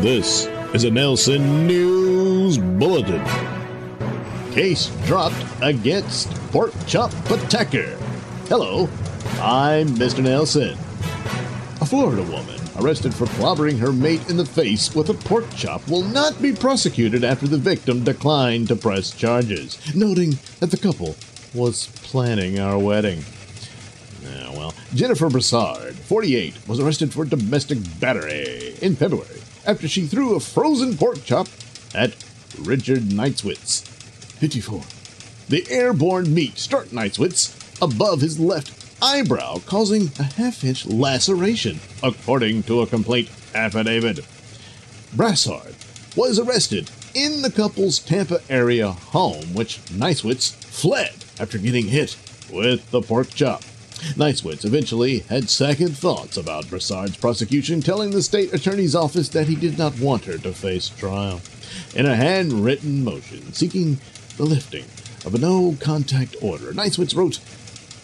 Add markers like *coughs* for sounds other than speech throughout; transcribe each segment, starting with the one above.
This is a Nailsin News Bulletin. Case dropped against Pork Chop Attacker. Hello, I'm Mr. Nailsin. A Florida woman arrested for clobbering her mate in the face with a pork chop will not be prosecuted after the victim declined to press charges, noting that the couple was planning our wedding. Well, Jennifer Broussard, 48, was arrested for domestic battery in February after she threw a frozen pork chop at Richard Knightswitz, 54. The airborne meat struck Knightswitz above his left eyebrow, causing a half inch laceration, according to a complaint affidavit. Brassard was arrested in the couple's Tampa area home, which Knightswitz fled after getting hit with the pork chop. Knightswitz eventually had second thoughts about Brassard's prosecution, telling the state attorney's office that he did not want her to face trial. In a handwritten motion seeking the lifting of a no contact order, Knightswitz wrote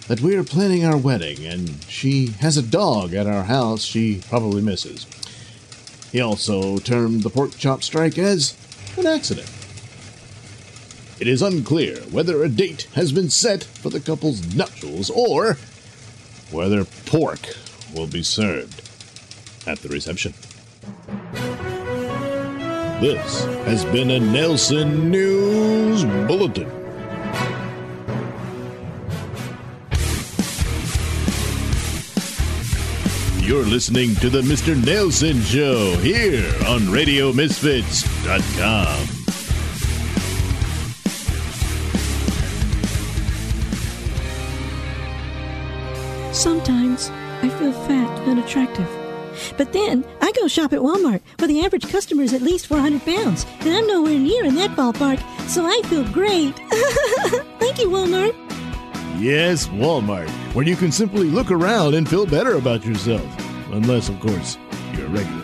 that we are planning our wedding and she has a dog at our house she probably misses. He also termed the pork chop strike as an accident. It is unclear whether a date has been set for the couple's nuptials or whether pork will be served at the reception. This has been a Nailsin News Bulletin. You're listening to the Mr. Nailsin Show here on RadioMisfits.com. Sometimes I feel fat and unattractive. But then I go shop at Walmart, where the average customer is at least 400 pounds, and I'm nowhere near in that ballpark, so I feel great. *laughs* Thank you, Walmart. Yes, Walmart, where you can simply look around and feel better about yourself. Unless, of course, you're a regular.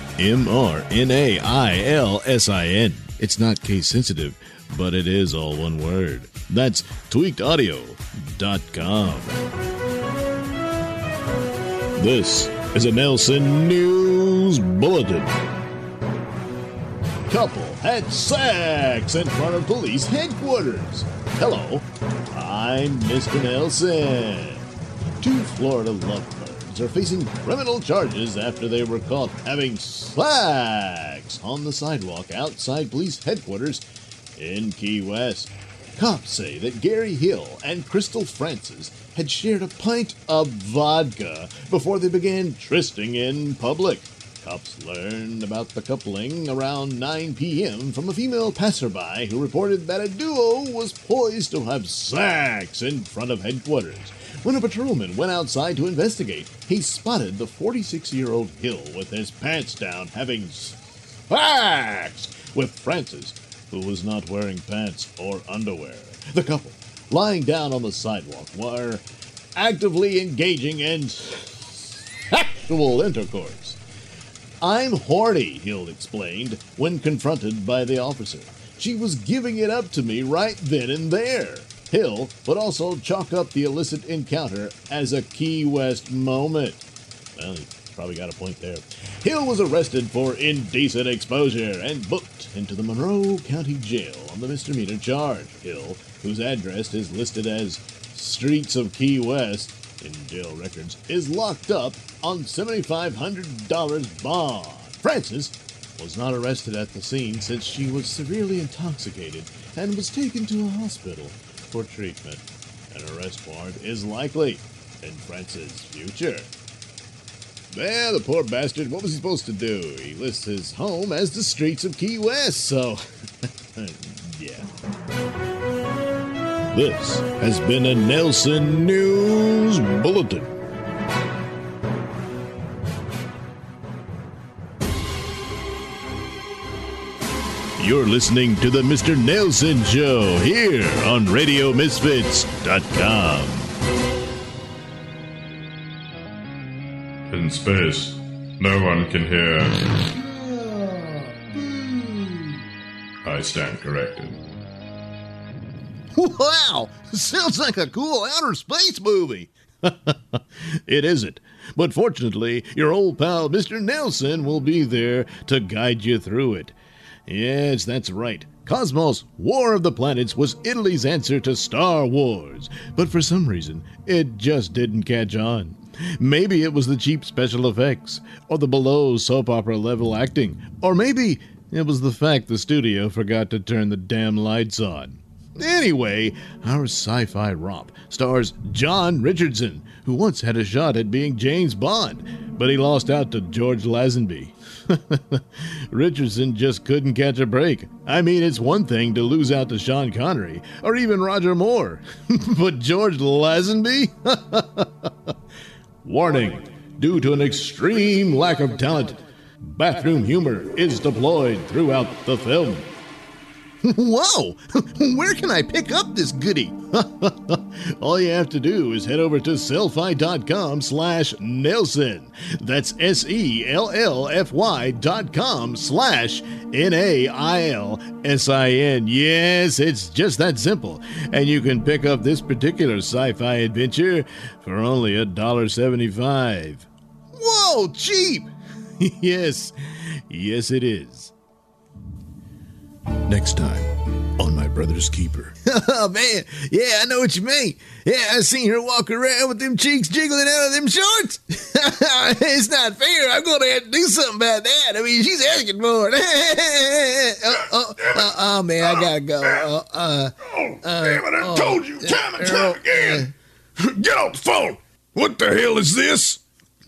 M R N A I L S I N. It's not case sensitive, but it is all one word. That's tweakedaudio.com. This is a Nailsin News Bulletin. Couple had sex in front of police headquarters. Hello, I'm Mr. Nailsin. Two Florida lovebirds are facing criminal charges after they were caught having sex on the sidewalk outside police headquarters in Key West. Cops say that Gary Hill and Crystal Francis had shared a pint of vodka before they began trysting in public. Cops learned about the coupling around 9 p.m. from a female passerby who reported that a duo was poised to have sex in front of headquarters. When a patrolman went outside to investigate, he spotted the 46 year old Hill with his pants down having sex with Francis, who was not wearing pants or underwear. The couple, lying down on the sidewalk, were actively engaging in sexual intercourse. I'm horny, Hill explained when confronted by the officer. She was giving it up to me right then and there. Hill but also chalk up the illicit encounter as a Key West moment. Well, he Probably got a point there. Hill was arrested for indecent exposure and booked into the Monroe County Jail on the misdemeanor charge. Hill, whose address is listed as Streets of Key West in jail records, is locked up on $7,500 bond. Francis was not arrested at the scene since she was severely intoxicated and was taken to a hospital for treatment. An arrest warrant is likely in Francis' future. Yeah, the poor bastard. What was he supposed to do? He lists his home as the streets of Key West, so. *laughs* yeah. This has been a Nailsin News Bulletin. You're listening to the Mr. Nailsin Show here on RadioMisfits.com. In space, no one can hear. I stand corrected. Wow! Sounds like a cool outer space movie. *laughs* it isn't. But fortunately, your old pal Mr. Nailsin will be there to guide you through it. Yes, that's right. Cosmos War of the Planets was Italy's answer to Star Wars, but for some reason, it just didn't catch on. Maybe it was the cheap special effects, or the below soap opera level acting, or maybe it was the fact the studio forgot to turn the damn lights on. Anyway, our sci fi romp stars John Richardson, who once had a shot at being James Bond, but he lost out to George Lazenby. *laughs* Richardson just couldn't catch a break. I mean, it's one thing to lose out to Sean Connery or even Roger Moore, *laughs* but George Lazenby? *laughs* Warning due to an extreme lack of talent, bathroom humor is deployed throughout the film. *laughs* Whoa! *laughs* Where can I pick up this goodie? *laughs* All you have to do is head over to sellfy.com slash Nailsin. That's S-E-L-L-F-Y dot com slash N-A-I-L-S-I-N. Yes, it's just that simple. And you can pick up this particular sci-fi adventure for only a dollar seventy-five. Whoa, cheap! yes, yes it is. Next time on My Brother's Keeper. *laughs* oh man, yeah, I know what you mean. Yeah, I seen her walk around with them cheeks jiggling out of them shorts. *laughs* it's not fair. I'm gonna have to do something about that. I mean, she's asking for it. oh, oh, oh, oh, man, I gotta go. Uh, uh, Oh, damn it, I told you time and time uh, again. *laughs* Get off the phone. What the hell is this?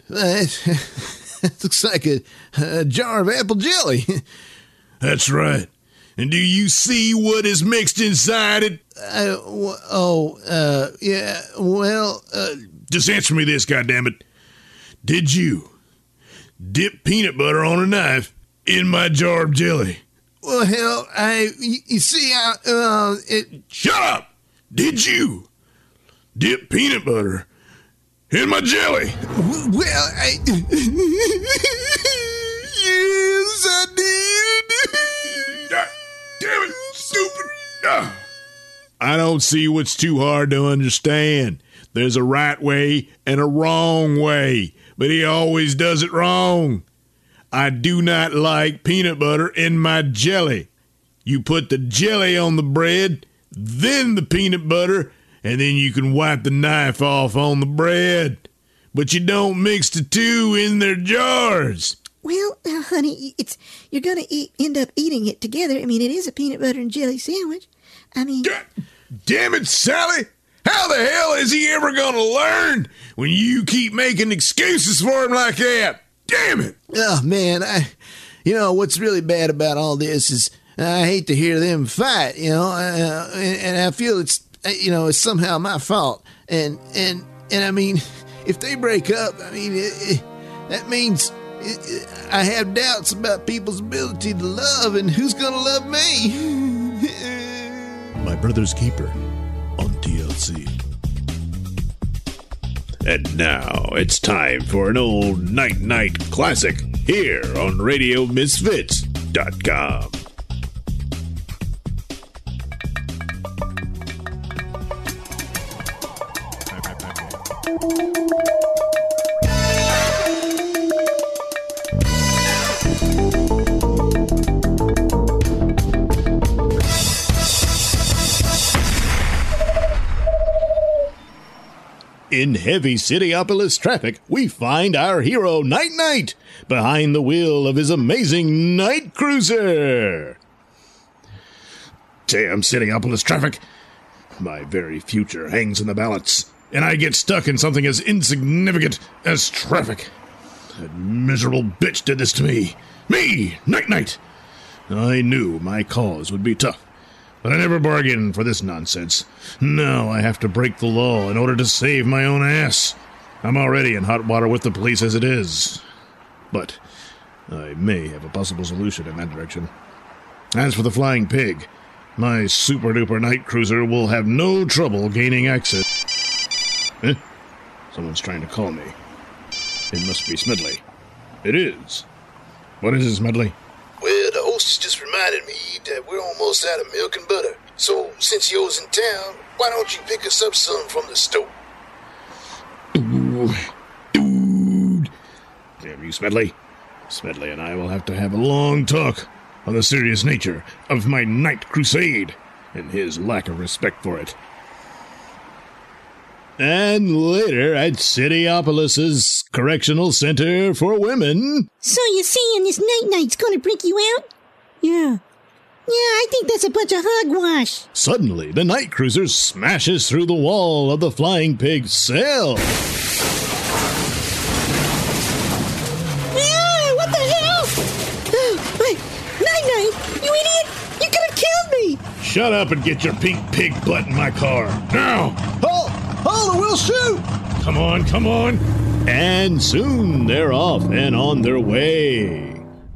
That looks like a, a jar of apple jelly. That's right. And do you see what is mixed inside it? Uh, w- oh, uh, yeah, well, uh, Just answer me this, goddammit. Did you dip peanut butter on a knife in my jar of jelly? well, hell, I, you, you see, I, uh, it, Shut up! Did you dip peanut butter in my jelly? well, I, *laughs* yes, I did. Damn it, stupid! I don't see what's too hard to understand. There's a right way and a wrong way, but he always does it wrong. I do not like peanut butter in my jelly. You put the jelly on the bread, then the peanut butter, and then you can wipe the knife off on the bread. But you don't mix the two in their jars. Well, uh, honey, it's you're gonna eat, end up eating it together. I mean, it is a peanut butter and jelly sandwich. I mean, God damn it, Sally! How the hell is he ever gonna learn when you keep making excuses for him like that? Damn it! Oh man, I, you know what's really bad about all this is I hate to hear them fight. You know, uh, and, and I feel it's uh, you know it's somehow my fault. And and and I mean, *laughs* if they break up, I mean it, it, that means it, it- I have doubts about people's ability to love and who's gonna love me. *laughs* My Brother's Keeper on TLC. And now it's time for an old Night Knight classic here on RadioMisfits.com. In heavy Cityopolis traffic, we find our hero Night Knight behind the wheel of his amazing night cruiser. Damn Cityopolis traffic. My very future hangs in the balance, and I get stuck in something as insignificant as traffic. That miserable bitch did this to me. Me, Night Knight. I knew my cause would be tough, I never bargained for this nonsense. Now I have to break the law in order to save my own ass. I'm already in hot water with the police as it is. But I may have a possible solution in that direction. As for the flying pig, my super duper night cruiser will have no trouble gaining access. Eh? Someone's trying to call me. It must be Smedley. It is. What is it, Smedley? Well, the hostess just reminded me that we're almost out of milk and butter. So, since yours in town, why don't you pick us up some from the store? Ooh, dude. Damn you, Smedley. Smedley and I will have to have a long talk on the serious nature of my night crusade and his lack of respect for it. And later at Cityopolis's Correctional Center for Women. So you're saying this Night Knight's gonna break you out? Yeah. Yeah, I think that's a bunch of hogwash. Suddenly, the night cruiser smashes through the wall of the flying pig's cell. Ah, what the hell? Oh, wait, Night Knight, you idiot! You could have killed me. Shut up and get your pink pig butt in my car. Now! Hold! Hold or we'll shoot! Come on, come on! And soon they're off and on their way.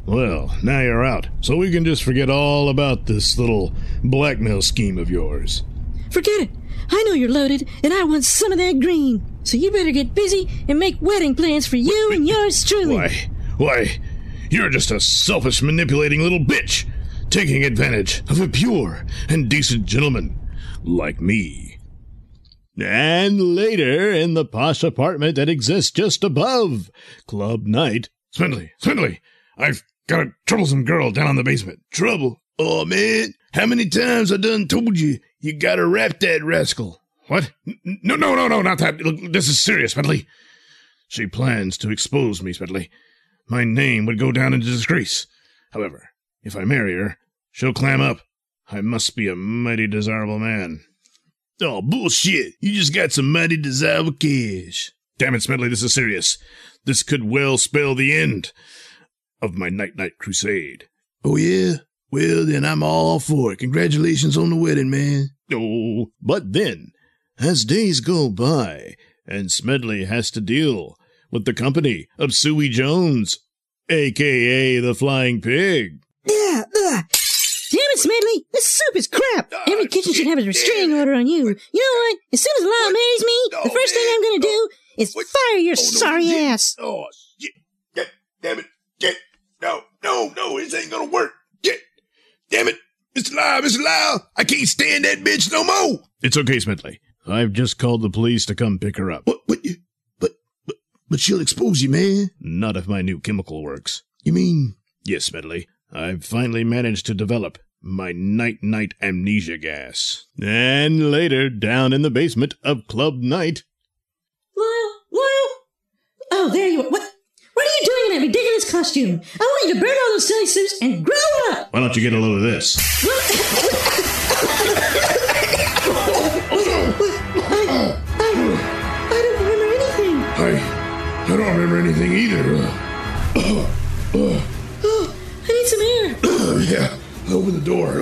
Well, now you're out, so we can just forget all about this little blackmail scheme of yours. Forget it. I know you're loaded, and I want some of that green. So you better get busy and make wedding plans for you and yours truly. Why, why, you're just a selfish, manipulating little bitch, taking advantage of a pure and decent gentleman like me. And later, in the posh apartment that exists just above Club Night, Swindley, Swindley, I've got a troublesome girl down in the basement. Trouble? Oh, man, how many times I done told you you gotta rap that rascal? What? No, no, no, no, not that. Look, this is serious, Smedley. She plans to expose me, Smedley. My name would go down into disgrace. However, if I marry her, she'll clam up. I must be a mighty desirable man. Oh, bullshit. You just got some mighty desirable cash. Damn it, Smedley, this is serious. This could well spell the end of my Night Knight crusade. Oh, yeah? Well, then I'm all for it. Congratulations on the wedding, man. Oh, but then, as days go by, and Smedley has to deal with the company of Suey Jones, aka the Flying Pig. Yeah, ugh. Damn it, Smedley! This soup is crap! Every ah, kitchen should have a restraining order on you. You know what? As soon as the law marries me, the first thing I'm gonna do is fire your oh, sorry ass. Oh, shit. Get, damn it. Get. No, no, no, this ain't gonna work. Get. Damn it. Mr. Lyle, Mr. Lyle, I can't stand that bitch no more. It's okay, Smedley. I've just called the police to come pick her up. What, what, but, but, but she'll expose you, man. Not if my new chemical works. You mean? Yes, Smedley. I've finally managed to develop my Night Knight amnesia gas. And later, down in the basement of Club Night, Lyle, Lyle! Oh, there you are. What? What are you doing in that ridiculous costume? I want you to burn all those silly suits and grow up! Why don't you get a load of this? I, I, I don't remember anything. I, I don't remember anything either. Uh, Oh, I need some air. *coughs* yeah, open the door.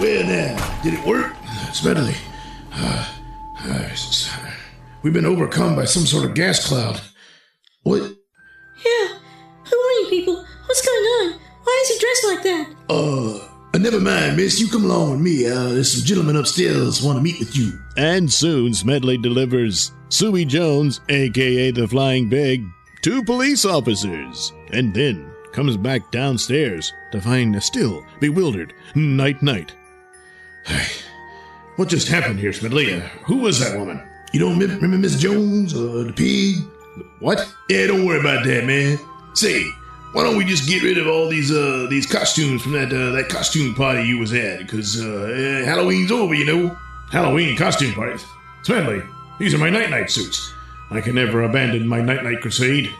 well, now, did it work? Smedley. Uh, uh, we've been overcome by some sort of gas cloud. What? Yeah. Who are you people? What's going on? Why is he dressed like that? Uh, uh, never mind, miss. You come along with me. Uh, there's some gentlemen upstairs want to meet with you. and soon Smedley delivers Suey Jones, aka the Flying Pig, to police officers, and then comes back downstairs to find a still bewildered Night Knight. *sighs* What just happened here, Smedley? Uh, who was that woman? You don't remember, remember Miss Jones or the pig? What? Yeah, don't worry about that, man. Say, why don't we just get rid of all these uh these costumes from that uh, that costume party you was at? Because uh, eh, Halloween's over, you know. Halloween costume parties. Smedley, These are my Night Knight suits. I can never abandon my Night Knight crusade.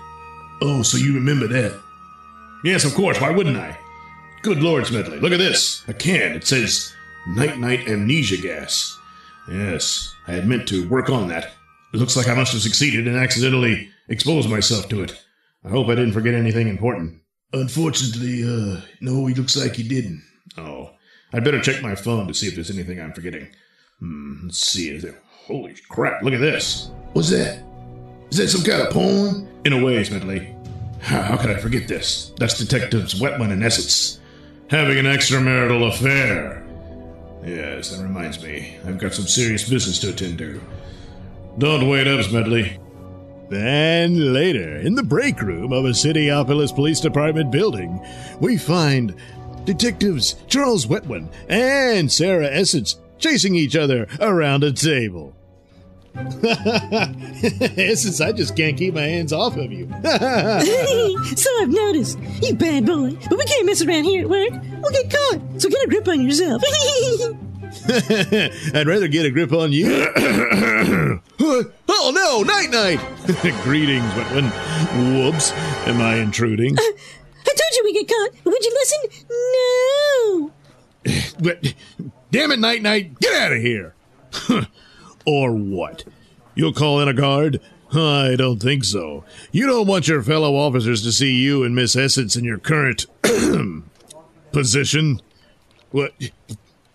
Oh, so you remember that? Yes, of course. Why wouldn't I? Good Lord, Smedley, look at this. A can. It says Night Knight Amnesia Gas. Yes, I had meant to work on that. It looks like I must have succeeded and accidentally exposed myself to it. I hope I didn't forget anything important. Unfortunately, uh, no, he looks like he didn't. Oh, I'd better check my phone to see if there's anything I'm forgetting. Hmm, let's see. Is there... Holy crap, look at this. What's that? Is that some kind of poem? In a way, Smedley. How, could I forget this? That's Detectives Wetman and Essex. Having an extramarital affair. Yes, that reminds me. I've got some serious business to attend to. Don't wait up, Smedley. Then later, in the break room of a Cityopolis Police Department building, we find detectives Charles Wetman and Sarah Essence chasing each other around a table. *laughs* Essence, I just can't keep my hands off of you. *laughs* *laughs* so I've noticed. You bad boy. But we can't mess around here at work. We'll get caught. So get a grip on yourself. *laughs* I'd rather get a grip on you. *coughs* *coughs* oh no, Night Knight. *laughs* Greetings, Wetman. Whoops, am I intruding? Uh, I told you we get caught. Would you listen? No. *coughs* But damn it, Night Knight, get out of here. *laughs* or what? You'll call in a guard? I don't think so. You don't want your fellow officers to see you and Miss Essence in your current position. What?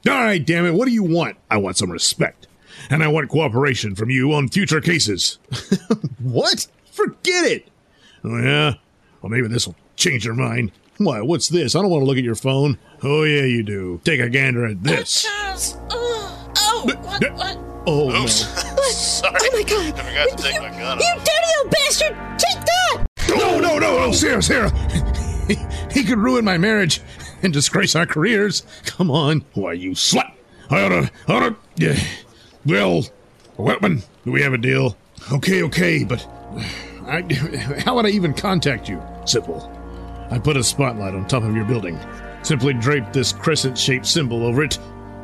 All right, damn it. What do you want? I want some respect. And I want cooperation from you on future cases. *laughs* what? Forget it. Oh, yeah? Well, maybe this will change your mind. Why, what's this? I don't want to look at your phone. Oh, yeah, you do. Take a gander at this. Uh, oh, oh, what, what? Oh, no. *laughs* Sorry. Oh my god. I forgot to take my gun You off. dirty old bastard! Take that! No, no, no, no, Sarah, Sarah. He, he could ruin my marriage and disgrace our careers. Come on. Why, you slut. I oughta, oughta, yeah. Well, Wetman, do we have a deal? Okay, okay, but I, how would I even contact you? Simple. I put a spotlight on top of your building. Simply drape this crescent shaped symbol over it.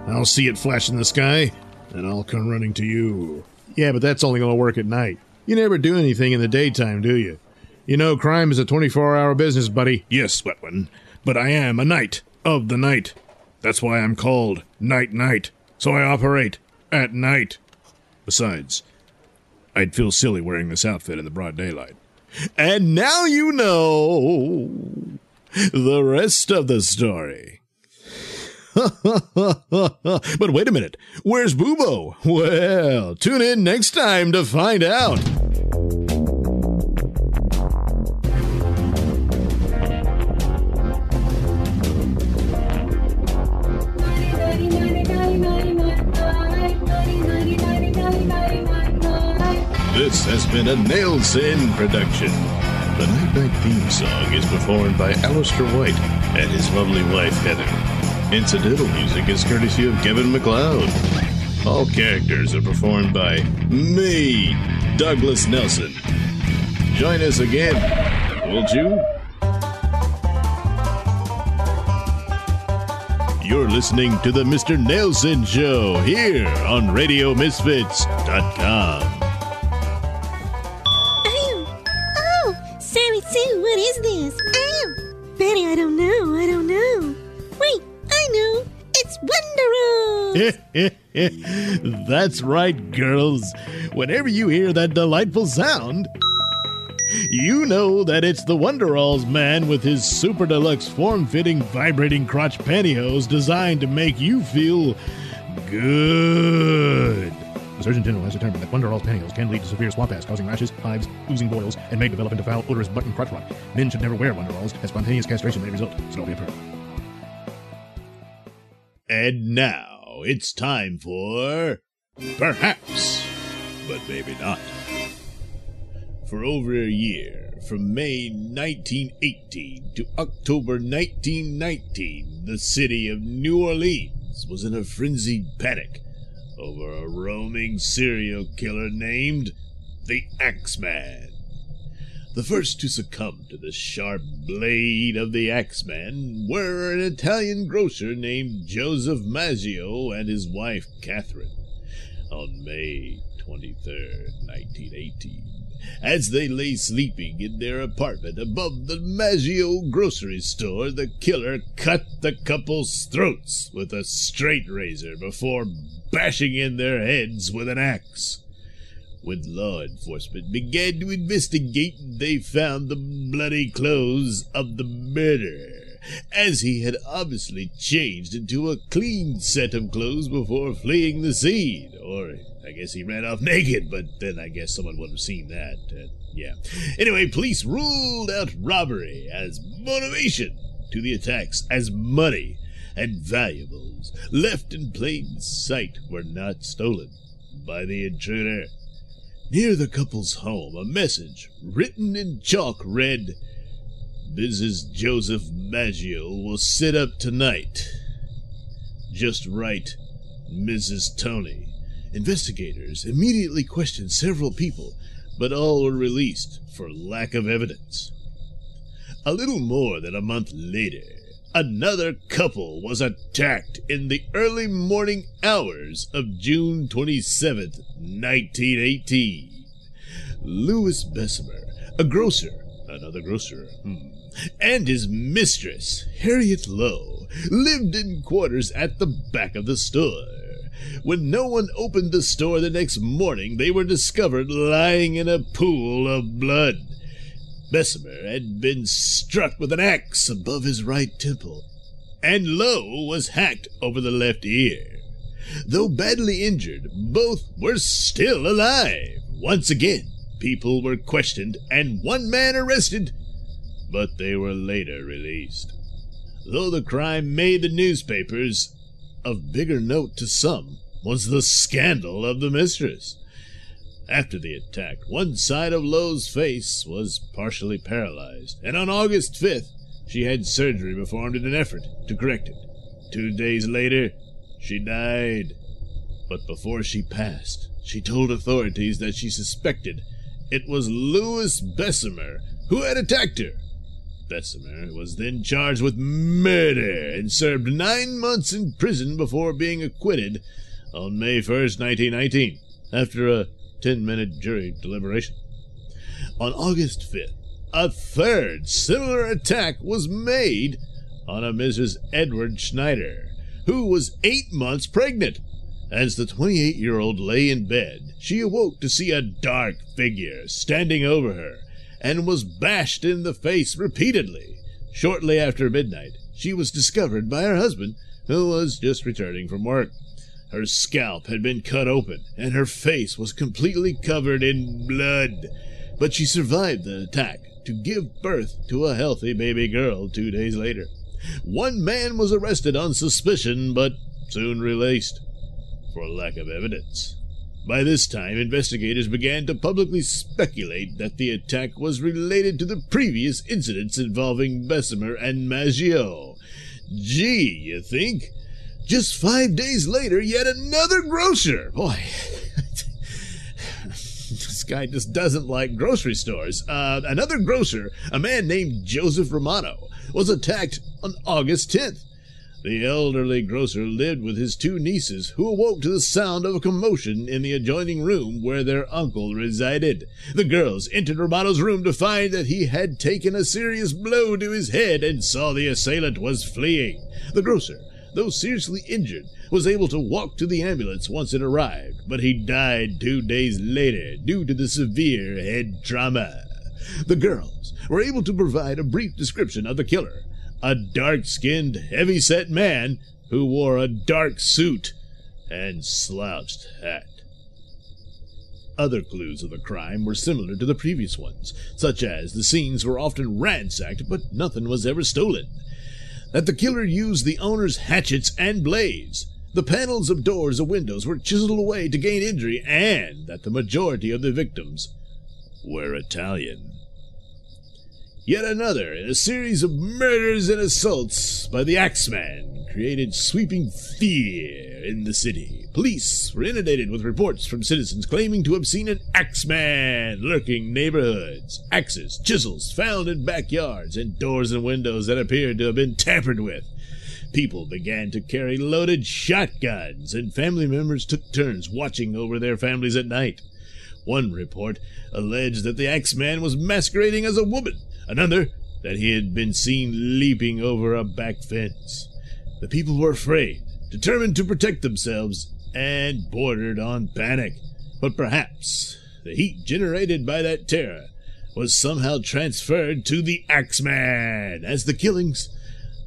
I'll see it flash in the sky, and I'll come running to you. Yeah, but that's only going to work at night. You never do anything in the daytime, do you? You know, crime is a 24 hour business, buddy. Yes, Wetman. But I am a knight of the night. That's why I'm called Night Knight. So I operate at night. Besides, I'd feel silly wearing this outfit in the broad daylight. And now you know the rest of the story. *laughs* but wait a minute. Where's Boobo? Well, tune in next time to find out. Been a Nailsin production. The Night Knight theme song is performed by Alistair White and his lovely wife Heather. Incidental music is courtesy of Kevin MacLeod. All characters are performed by me, Douglas Nelson. Join us again, won't you? You're listening to the Mr. Nailsin Show here on RadioMisfits.com. what is this? Um, Ow! Betty, I don't know. I don't know. Wait, I know. It's Wonderall! *laughs* That's right, girls. Whenever you hear that delightful sound, you know that it's the Wonderalls man with his super deluxe form fitting vibrating crotch pantyhose designed to make you feel good. The Surgeon General has determined that Wonderall's pantyhose can lead to severe swamp ass, causing rashes, hives, oozing boils, and may develop into foul, odorous butt and crotch rot. Men should never wear Wonderalls, as spontaneous castration may result, so don't be a pervert. And now it's time for. Perhaps, but maybe not. For over a year, from May 1918 to October 1919, the city of New Orleans was in a frenzied panic over a roaming serial killer named the Axeman. The first to succumb to the sharp blade of the Axeman were an Italian grocer named Joseph Maggio and his wife Catherine. On May 23rd, 1918. As they lay sleeping in their apartment above the Maggio grocery store, the killer cut the couple's throats with a straight razor before bashing in their heads with an axe. When law enforcement began to investigate, they found the bloody clothes of the murderer, as he had obviously changed into a clean set of clothes before fleeing the scene. Or I guess he ran off *laughs* naked, but then I guess someone would have seen that. Uh, yeah. Anyway, police ruled out robbery as motivation to the attacks, as money and valuables left in plain sight were not stolen by the intruder. Near the couple's home, a message written in chalk read, Mrs. Joseph Maggio will sit up tonight. Just right, Mrs. Tony. Investigators immediately questioned several people, but all were released for lack of evidence. A little more than a month later, another couple was attacked in the early morning hours of June 27th, 1918. Louis Besumer, a grocer, another grocer, hmm, and his mistress, Harriet Lowe, lived in quarters at the back of the store. When no one opened the store the next morning, they were discovered lying in a pool of blood. Besumer had been struck with an axe above his right temple, and Lowe was hacked over the left ear. Though badly injured, both were still alive. Once again, people were questioned and one man arrested, but they were later released. Though the crime made the newspapers, of bigger note to some was the scandal of the mistress. After the attack, one side of Lowe's face was partially paralyzed, and on August 5th, she had surgery performed in an effort to correct it. Two days later, she died. But before she passed, she told authorities that she suspected it was Louis Besumer who had attacked her. Besumer eh? was then charged with murder and served nine months in prison before being acquitted on May 1st, 1919, after a 10 minute jury deliberation. On August 5th, a third similar attack was made on a Mrs. Edward Schneider, who was eight months pregnant. As the 28 year old lay in bed, she awoke to see a dark figure standing over her and was bashed in the face repeatedly. Shortly after midnight, she was discovered by her husband, who was just returning from work. Her scalp had been cut open, and her face was completely covered in blood. But she survived the attack to give birth to a healthy baby girl two days later. One man was arrested on suspicion, but soon released for lack of evidence. By this time, investigators began to publicly speculate that the attack was related to the previous incidents involving Besumer and Maggio. Gee, you think? Just five days later, yet another grocer. Boy, *laughs* this guy just doesn't like grocery stores. Uh, another grocer, a man named Joseph Romano, was attacked on August 10th. The elderly grocer lived with his two nieces, who awoke to the sound of a commotion in the adjoining room where their uncle resided. The girls entered Romano's room to find that he had taken a serious blow to his head and saw the assailant was fleeing. The grocer, though seriously injured, was able to walk to the ambulance once it arrived, but he died two days later due to the severe head trauma. The girls were able to provide a brief description of the killer a dark skinned, heavy set man who wore a dark suit and slouched hat. Other clues of the crime were similar to the previous ones, such as the scenes were often ransacked, but nothing was ever stolen. That the killer used the owner's hatchets and blades. The panels of doors and windows were chiseled away to gain injury, and that the majority of the victims were Italian. Yet another in a series of murders and assaults by the Axeman created sweeping fear in the city. Police were inundated with reports from citizens claiming to have seen an Axeman lurking neighborhoods. Axes, chisels found in backyards, and doors and windows that appeared to have been tampered with. People began to carry loaded shotguns, and family members took turns watching over their families at night. One report alleged that the Axeman was masquerading as a woman, another that he had been seen leaping over a back fence. The people were afraid, determined to protect themselves, and bordered on panic. But perhaps the heat generated by that terror was somehow transferred to the Axeman as the killings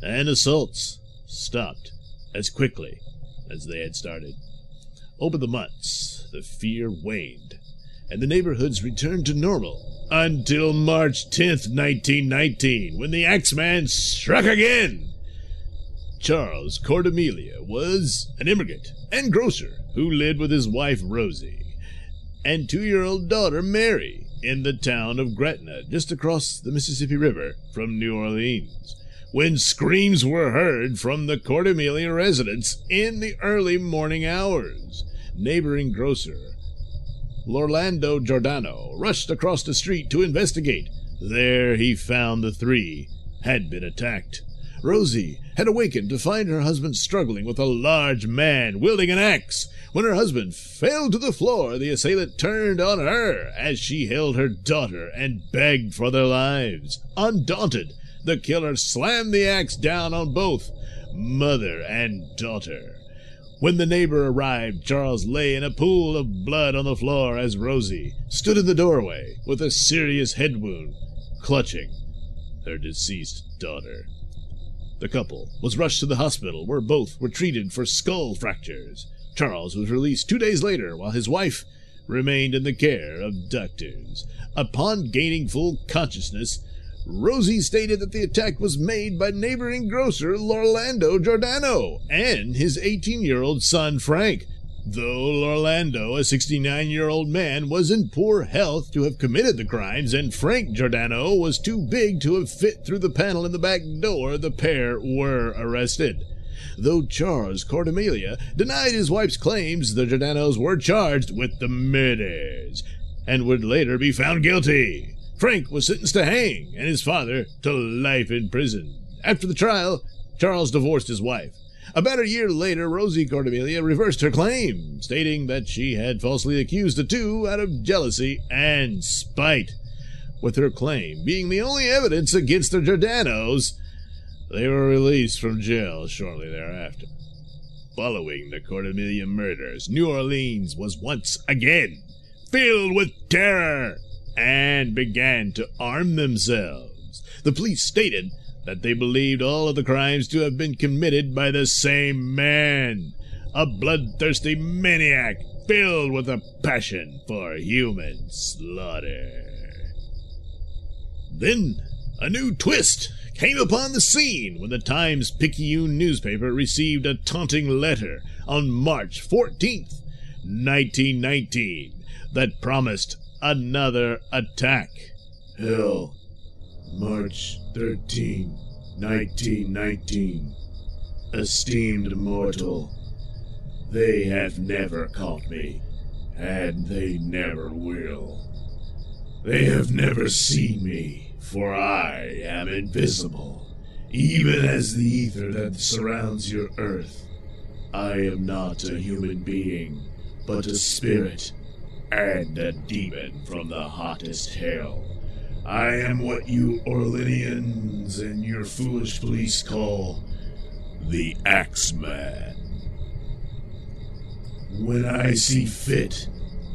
and assaults stopped as quickly as they had started. Over the months, the fear waned, and the neighborhoods returned to normal until March 10th, 1919, when the Axeman struck again. Charles Cortimiglia was an immigrant and grocer who lived with his wife Rosie and two year old daughter Mary in the town of Gretna, just across the Mississippi River from New Orleans, when screams were heard from the Cortimiglia residence in the early morning hours. Neighboring grocer Lorlando Giordano rushed across the street to investigate. There he found the three had been attacked. Rosie had awakened to find her husband struggling with a large man wielding an axe. When her husband fell to the floor, the assailant turned on her as she held her daughter and begged for their lives. Undaunted, the killer slammed the axe down on both mother and daughter. When the neighbor arrived, Charles lay in a pool of blood on the floor as Rosie stood in the doorway with a serious head wound, clutching her deceased daughter. The couple was rushed to the hospital where both were treated for skull fractures. Charles was released two days later while his wife remained in the care of doctors. Upon gaining full consciousness, Rosie stated that the attack was made by neighboring grocer Lorlando Giordano and his 18 year old son Frank. Though Lorlando, a 69 year old man, was in poor health to have committed the crimes, and Frank Giordano was too big to have fit through the panel in the back door, the pair were arrested. Though Charles Cortimiglia denied his wife's claims, the Giordanos were charged with the murders and would later be found guilty. Frank was sentenced to hang and his father to life in prison. After the trial, Charles divorced his wife. About a year later, Rosie Cortimiglia reversed her claim, stating that she had falsely accused the two out of jealousy and spite. With her claim being the only evidence against the Giordanos, they were released from jail shortly thereafter. Following the Cortimiglia murders, New Orleans was once again filled with terror and began to arm themselves. The police stated that they believed all of the crimes to have been committed by the same man, a bloodthirsty maniac filled with a passion for human slaughter. Then a new twist came upon the scene when the Times Picayune newspaper received a taunting letter on March 14th, 1919, that promised another attack. Hell, March 13, 1919. Esteemed mortal, they have never caught me, and they never will. They have never seen me, for I am invisible, even as the ether that surrounds your earth. I am not a human being, but a spirit and a demon from the hottest hell. I am what you Orleanians and your foolish police call the Axeman. When I see fit,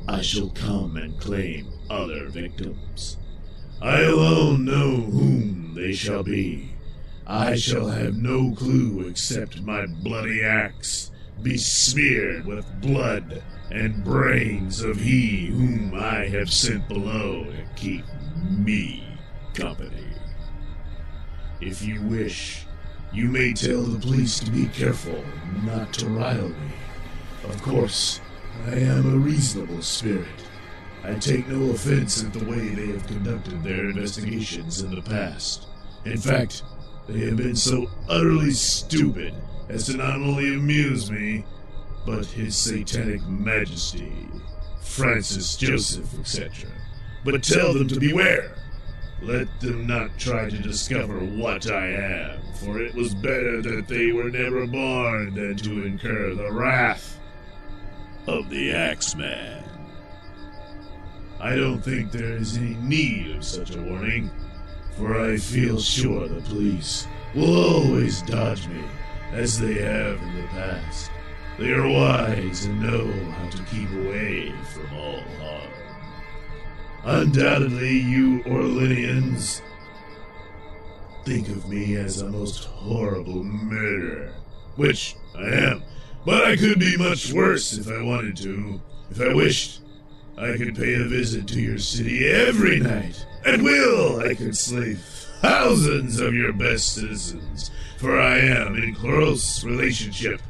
I shall come and claim other victims. I alone know whom they shall be. I shall have no clue except my bloody axe, besmeared with blood and brains of he whom I have sent below to keep me company. If you wish, you may tell the police to be careful not to rile me. Of course, I am a reasonable spirit. I take no offense at the way they have conducted their investigations in the past. In fact, they have been so utterly stupid as to not only amuse me, but His Satanic Majesty, Francis Joseph, etc. But tell them to beware. Let them not try to discover what I am, for it was better that they were never born than to incur the wrath of the Axeman. I don't think there is any need of such a warning, for I feel sure the police will always dodge me, as they have in the past. They are wise and know how to keep away from all harm. Undoubtedly, you Orleanians think of me as a most horrible murderer, which I am. But I could be much worse if I wanted to. If I wished, I could pay a visit to your city every night. At will, I could slay thousands of your best citizens, for I am in close relationship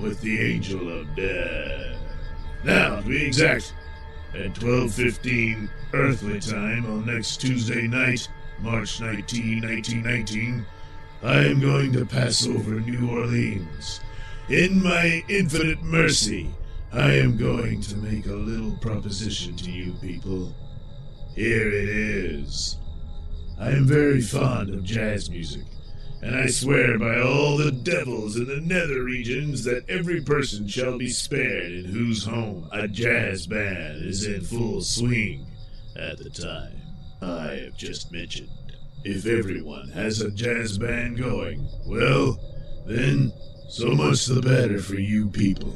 with the Angel of Death. Now, to be exact, at 12:15 Earthly time on next Tuesday night, March 19, 1919, I am going to pass over New Orleans. In my infinite mercy, I am going to make a little proposition to you people. Here it is. I am very fond of jazz music, and I swear by all the devils in the nether regions that every person shall be spared in whose home a jazz band is in full swing at the time I have just mentioned. If everyone has a jazz band going, well, then so much the better for you people.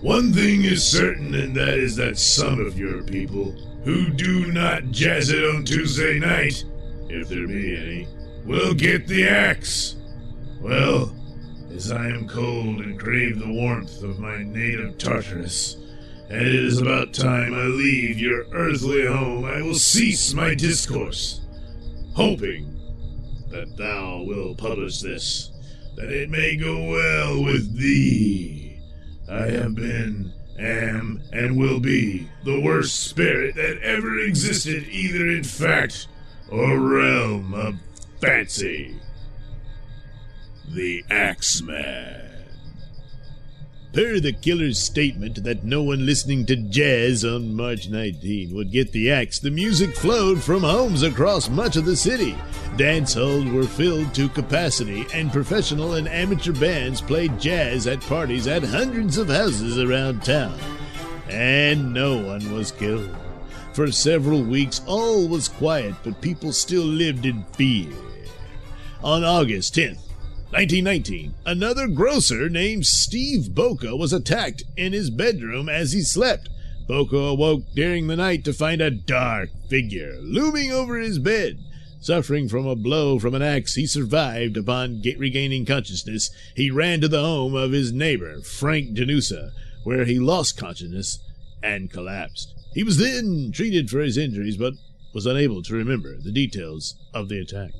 One thing is certain, and that is that some of your people who do not jazz it on Tuesday night, if there be any, will get the axe. Well, as I am cold and crave the warmth of my native Tartarus, and it is about time I leave your earthly home, I will cease my discourse, hoping that thou will publish this, that it may go well with thee. I have been, am, and will be the worst spirit that ever existed, either in fact or realm of fancy. The Axeman. Per the killer's statement that no one listening to jazz on March 19 would get the axe, the music flowed from homes across much of the city. Dance halls were filled to capacity, and professional and amateur bands played jazz at parties at hundreds of houses around town. And no one was killed. For several weeks, all was quiet, but people still lived in fear. On August 10th, 1919, another grocer named Steve Boca was attacked in his bedroom as he slept. Boca awoke during the night to find a dark figure looming over his bed. Suffering from a blow from an axe he survived upon regaining consciousness, he ran to the home of his neighbor, Frank Genusa, where he lost consciousness and collapsed. He was then treated for his injuries, but was unable to remember the details of the attack.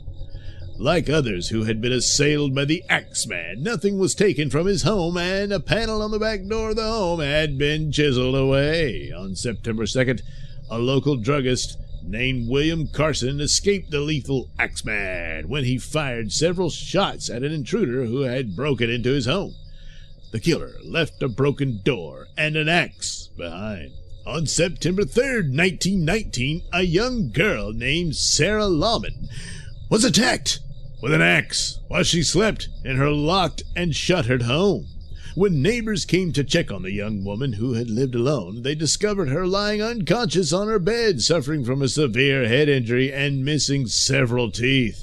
Like others who had been assailed by the Axeman, nothing was taken from his home, and a panel on the back door of the home had been chiseled away. On September 2nd, a local druggist named William Carson escaped the lethal Axeman when he fired several shots at an intruder who had broken into his home. The killer left a broken door and an axe behind. On September 3rd, 1919, a young girl named Sarah Laumann was attacked with an axe while she slept in her locked and shuttered home. When neighbors came to check on the young woman who had lived alone, they discovered her lying unconscious on her bed, suffering from a severe head injury and missing several teeth.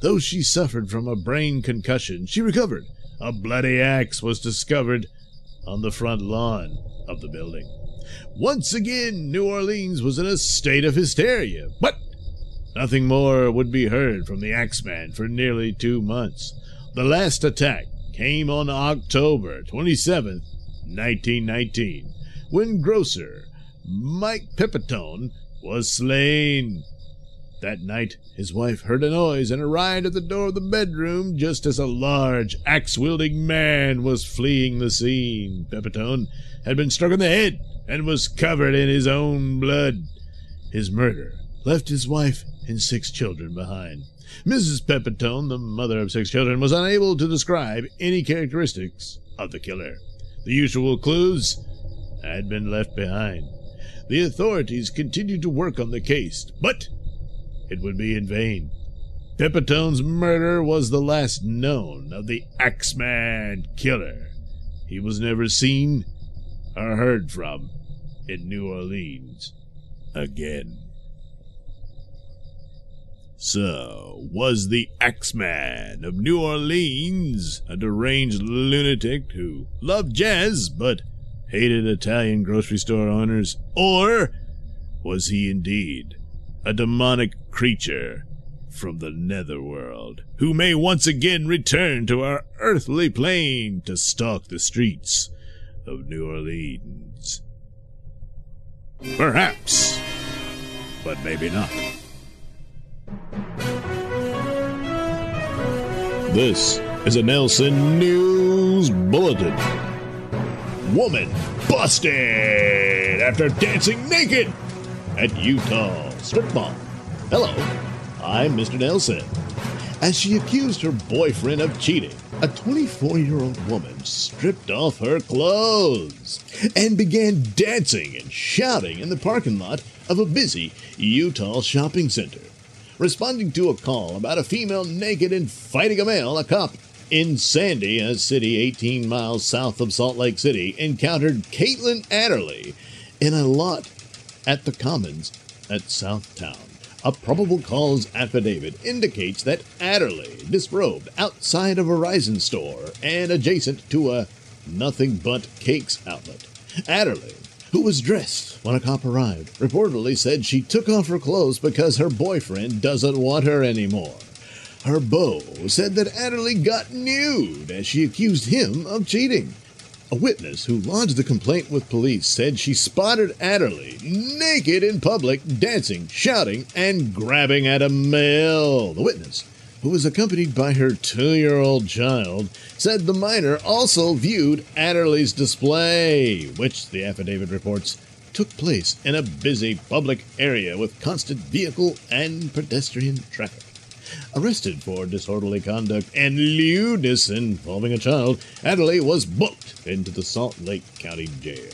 Though she suffered from a brain concussion, she recovered. A bloody axe was discovered on the front lawn of the building. Once again, New Orleans was in a state of hysteria, but Nothing more would be heard from the Axeman for nearly two months. The last attack came on October 27th, 1919, when grocer Mike Pepitone was slain. That night, his wife heard a noise and arrived at the door of the bedroom just as a large, axe wielding man was fleeing the scene. Pepitone had been struck in the head and was covered in his own blood. His murder left his wife and six children behind. Mrs. Pepitone, the mother of six children, was unable to describe any characteristics of the killer. The usual clues had been left behind. The authorities continued to work on the case, but it would be in vain. Pepitone's murder was the last known of the Axeman killer. He was never seen or heard from in New Orleans again. So, was the Axeman of New Orleans a deranged lunatic who loved jazz but hated Italian grocery store owners? Or was he indeed a demonic creature from the netherworld who may once again return to our earthly plane to stalk the streets of New Orleans? Perhaps, but maybe not. This is a Nailsin News Bulletin. Woman busted after dancing naked at Utah strip mall. Hello, I'm Mr. Nailsin. As she accused her boyfriend of cheating, a 24 year old woman stripped off her clothes and began dancing and shouting in the parking lot of a busy Utah shopping center. Responding to a call about a female naked and fighting a male, a cop in Sandy, a city 18 miles south of Salt Lake City, encountered Caitlin Adderley in a lot at the Commons at Southtowne. A probable cause affidavit indicates that Adderley disrobed outside a Verizon store and adjacent to a Nothing Bundt Cakes outlet. Adderley, who was dressed when a cop arrived, reportedly said she took off her clothes because her boyfriend doesn't want her anymore. Her beau said that Adderley got nude as she accused him of cheating. A witness who lodged the complaint with police said she spotted Adderley naked in public, dancing, shouting, and grabbing at a male. The witness, who was accompanied by her two year old child, said the minor also viewed Adderley's display, which the affidavit reports took place in a busy public area with constant vehicle and pedestrian traffic. Arrested for disorderly conduct and lewdness involving a child, Adderley was booked into the Salt Lake County Jail.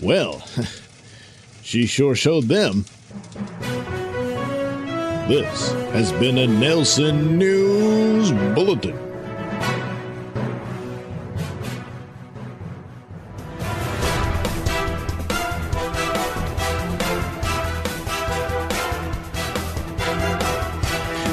Well, *laughs* she sure showed them. This has been a Nailsin News Bulletin.